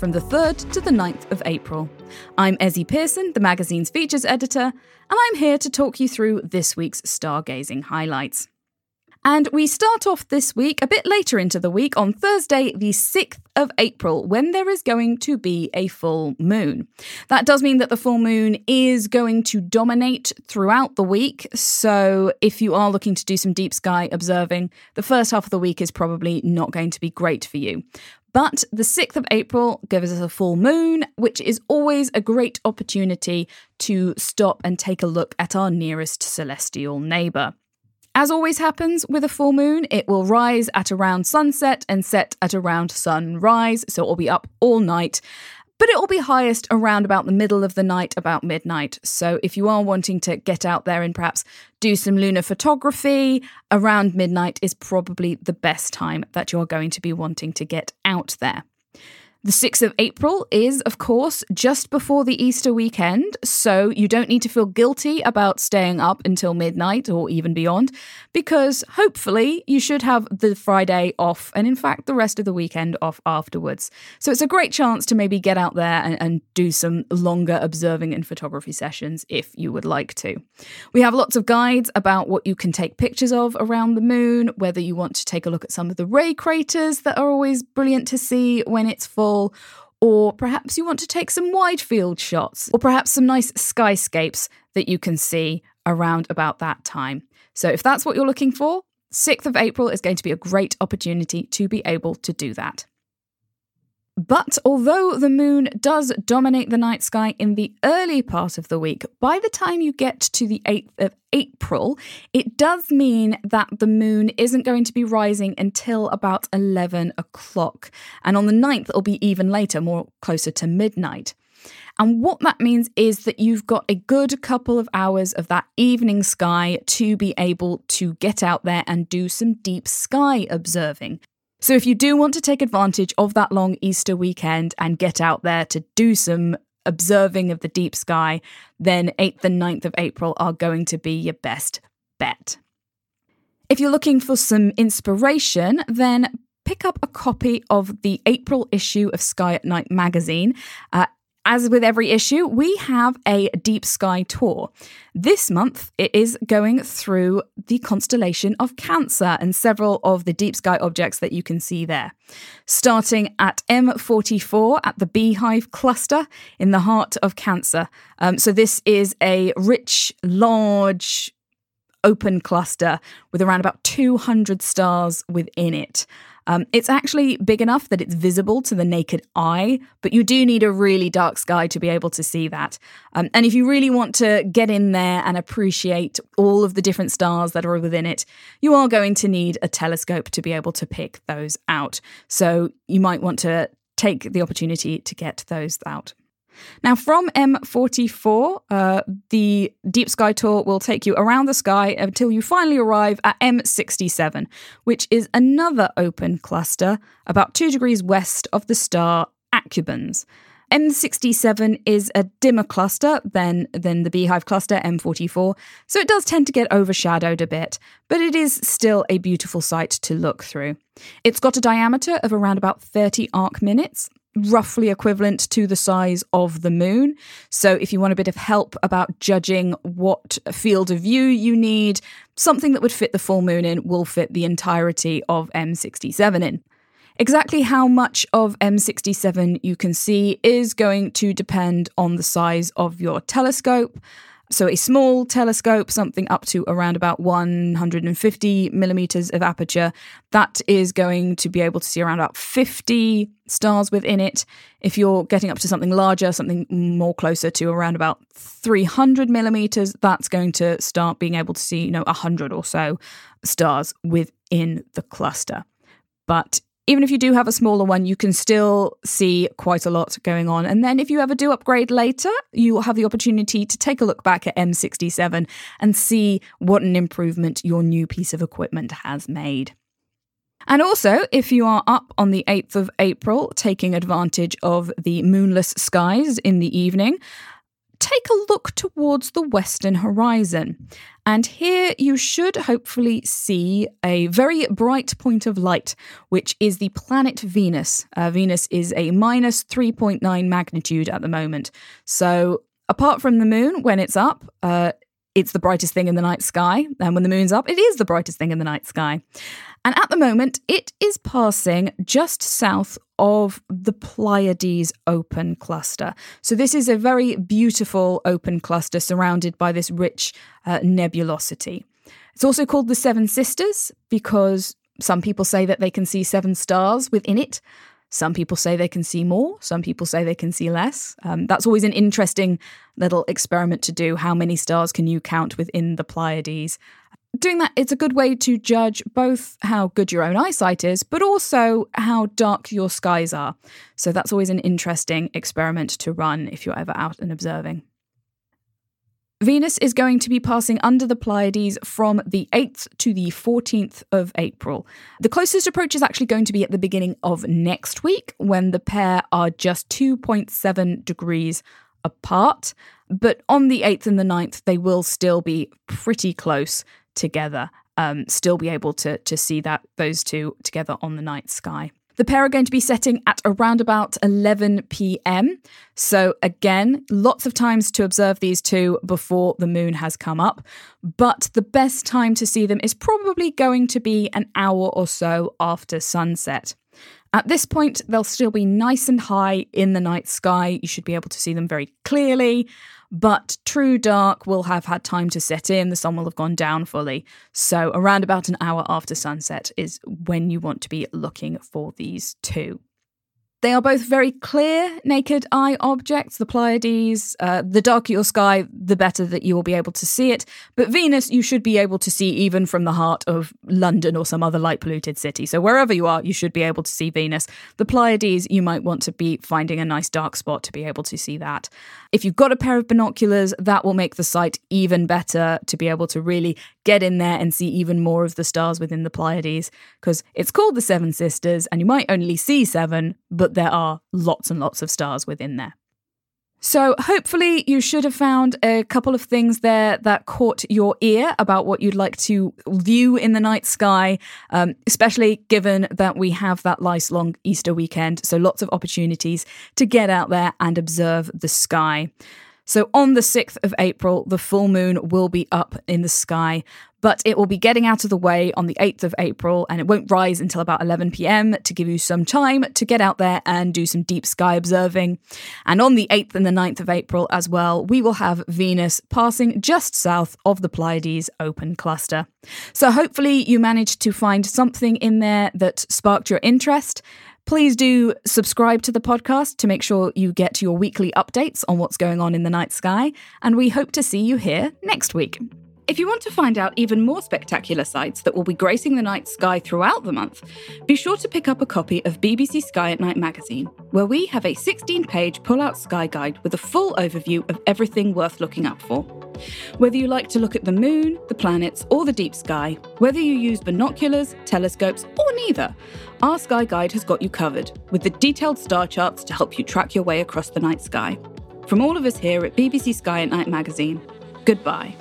from the 3rd to the 9th of April. I'm Ezzy Pearson, the magazine's features editor, and I'm here to talk you through this week's stargazing highlights. And we start off this week a bit later into the week on Thursday, the 6th of April, when there is going to be a full moon. That does mean that the full moon is going to dominate throughout the week. So if you are looking to do some deep sky observing, the first half of the week is probably not going to be great for you. But the 6th of April gives us a full moon, which is always a great opportunity to stop and take a look at our nearest celestial neighbour. As always happens with a full moon, it will rise at around sunset and set at around sunrise, so it will be up all night. But it will be highest around about the middle of the night, about midnight. So if you are wanting to get out there and perhaps do some lunar photography, around midnight is probably the best time that you're going to be wanting to get out there. The 6th of April is, of course, just before the Easter weekend, so you don't need to feel guilty about staying up until midnight or even beyond, because hopefully you should have the Friday off and, in fact, the rest of the weekend off afterwards. So it's a great chance to maybe get out there and, and do some longer observing and photography sessions if you would like to. We have lots of guides about what you can take pictures of around the moon, whether you want to take a look at some of the ray craters that are always brilliant to see when it's full or perhaps you want to take some wide field shots, or perhaps some nice skyscapes that you can see around about that time. So, if that's what you're looking for, 6th of April is going to be a great opportunity to be able to do that. But although the moon does dominate the night sky in the early part of the week, by the time you get to the 8th of April, it does mean that the moon isn't going to be rising until about 11 o'clock. And on the 9th, it'll be even later, more closer to midnight. And what that means is that you've got a good couple of hours of that evening sky to be able to get out there and do some deep sky observing. So, if you do want to take advantage of that long Easter weekend and get out there to do some observing of the deep sky, then 8th and 9th of April are going to be your best bet. If you're looking for some inspiration, then pick up a copy of the April issue of Sky at Night magazine. Uh, as with every issue, we have a deep sky tour. This month, it is going through the constellation of Cancer and several of the deep sky objects that you can see there. Starting at M44 at the Beehive cluster in the heart of Cancer. Um, so, this is a rich, large, open cluster with around about 200 stars within it. Um, it's actually big enough that it's visible to the naked eye, but you do need a really dark sky to be able to see that. Um, and if you really want to get in there and appreciate all of the different stars that are within it, you are going to need a telescope to be able to pick those out. So you might want to take the opportunity to get those out. Now, from M44, uh, the Deep Sky Tour will take you around the sky until you finally arrive at M67, which is another open cluster about two degrees west of the star Acubens. M67 is a dimmer cluster than, than the Beehive cluster, M44, so it does tend to get overshadowed a bit, but it is still a beautiful sight to look through. It's got a diameter of around about 30 arc minutes, roughly equivalent to the size of the moon. So, if you want a bit of help about judging what field of view you need, something that would fit the full moon in will fit the entirety of M67 in. Exactly how much of M67 you can see is going to depend on the size of your telescope. So, a small telescope, something up to around about 150 millimeters of aperture, that is going to be able to see around about 50 stars within it. If you're getting up to something larger, something more closer to around about 300 millimeters, that's going to start being able to see, you know, 100 or so stars within the cluster. But even if you do have a smaller one, you can still see quite a lot going on. And then if you ever do upgrade later, you will have the opportunity to take a look back at M67 and see what an improvement your new piece of equipment has made. And also, if you are up on the 8th of April, taking advantage of the moonless skies in the evening, take a look towards the western horizon. And here you should hopefully see a very bright point of light, which is the planet Venus. Uh, Venus is a minus 3.9 magnitude at the moment. So, apart from the moon, when it's up, uh, it's the brightest thing in the night sky. And when the moon's up, it is the brightest thing in the night sky. And at the moment, it is passing just south of the Pleiades open cluster. So, this is a very beautiful open cluster surrounded by this rich uh, nebulosity. It's also called the Seven Sisters because some people say that they can see seven stars within it. Some people say they can see more, some people say they can see less. Um, that's always an interesting little experiment to do. How many stars can you count within the Pleiades? Doing that, it's a good way to judge both how good your own eyesight is, but also how dark your skies are. So that's always an interesting experiment to run if you're ever out and observing. Venus is going to be passing under the Pleiades from the 8th to the 14th of April. The closest approach is actually going to be at the beginning of next week when the pair are just 2.7 degrees apart. But on the 8th and the 9th, they will still be pretty close together, um, still be able to, to see that those two together on the night sky. The pair are going to be setting at around about 11 pm. So, again, lots of times to observe these two before the moon has come up. But the best time to see them is probably going to be an hour or so after sunset. At this point, they'll still be nice and high in the night sky. You should be able to see them very clearly but true dark will have had time to set in, the sun will have gone down fully. So, around about an hour after sunset is when you want to be looking for these two. They are both very clear naked eye objects, the Pleiades. Uh, the darker your sky, the better that you will be able to see it. But Venus, you should be able to see even from the heart of London or some other light polluted city. So wherever you are, you should be able to see Venus. The Pleiades, you might want to be finding a nice dark spot to be able to see that. If you've got a pair of binoculars, that will make the sight even better to be able to really get in there and see even more of the stars within the Pleiades. Because it's called the Seven Sisters, and you might only see seven, but but there are lots and lots of stars within there. So, hopefully, you should have found a couple of things there that caught your ear about what you'd like to view in the night sky, um, especially given that we have that nice long Easter weekend. So, lots of opportunities to get out there and observe the sky. So, on the 6th of April, the full moon will be up in the sky but it will be getting out of the way on the 8th of April and it won't rise until about 11 pm to give you some time to get out there and do some deep sky observing. And on the 8th and the 9th of April as well, we will have Venus passing just south of the Pleiades open cluster. So hopefully you managed to find something in there that sparked your interest. Please do subscribe to the podcast to make sure you get your weekly updates on what's going on in the night sky, and we hope to see you here next week. If you want to find out even more spectacular sights that will be gracing the night sky throughout the month, be sure to pick up a copy of BBC Sky at Night magazine, where we have a 16 page pull out sky guide with a full overview of everything worth looking up for. Whether you like to look at the moon, the planets, or the deep sky, whether you use binoculars, telescopes, or neither, our Sky Guide has got you covered, with the detailed star charts to help you track your way across the night sky. From all of us here at BBC Sky at Night magazine, goodbye.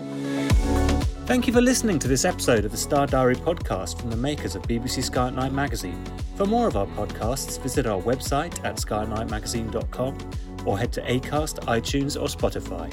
Thank you for listening to this episode of the Star Diary podcast from the makers of BBC Sky at Night magazine. For more of our podcasts, visit our website at skynightmagazine.com or head to Acast, iTunes, or Spotify.